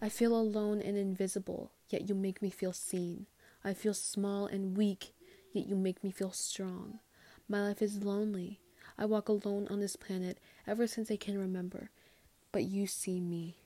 I feel alone and invisible, yet you make me feel seen. I feel small and weak, yet you make me feel strong. My life is lonely. I walk alone on this planet ever since I can remember, but you see me.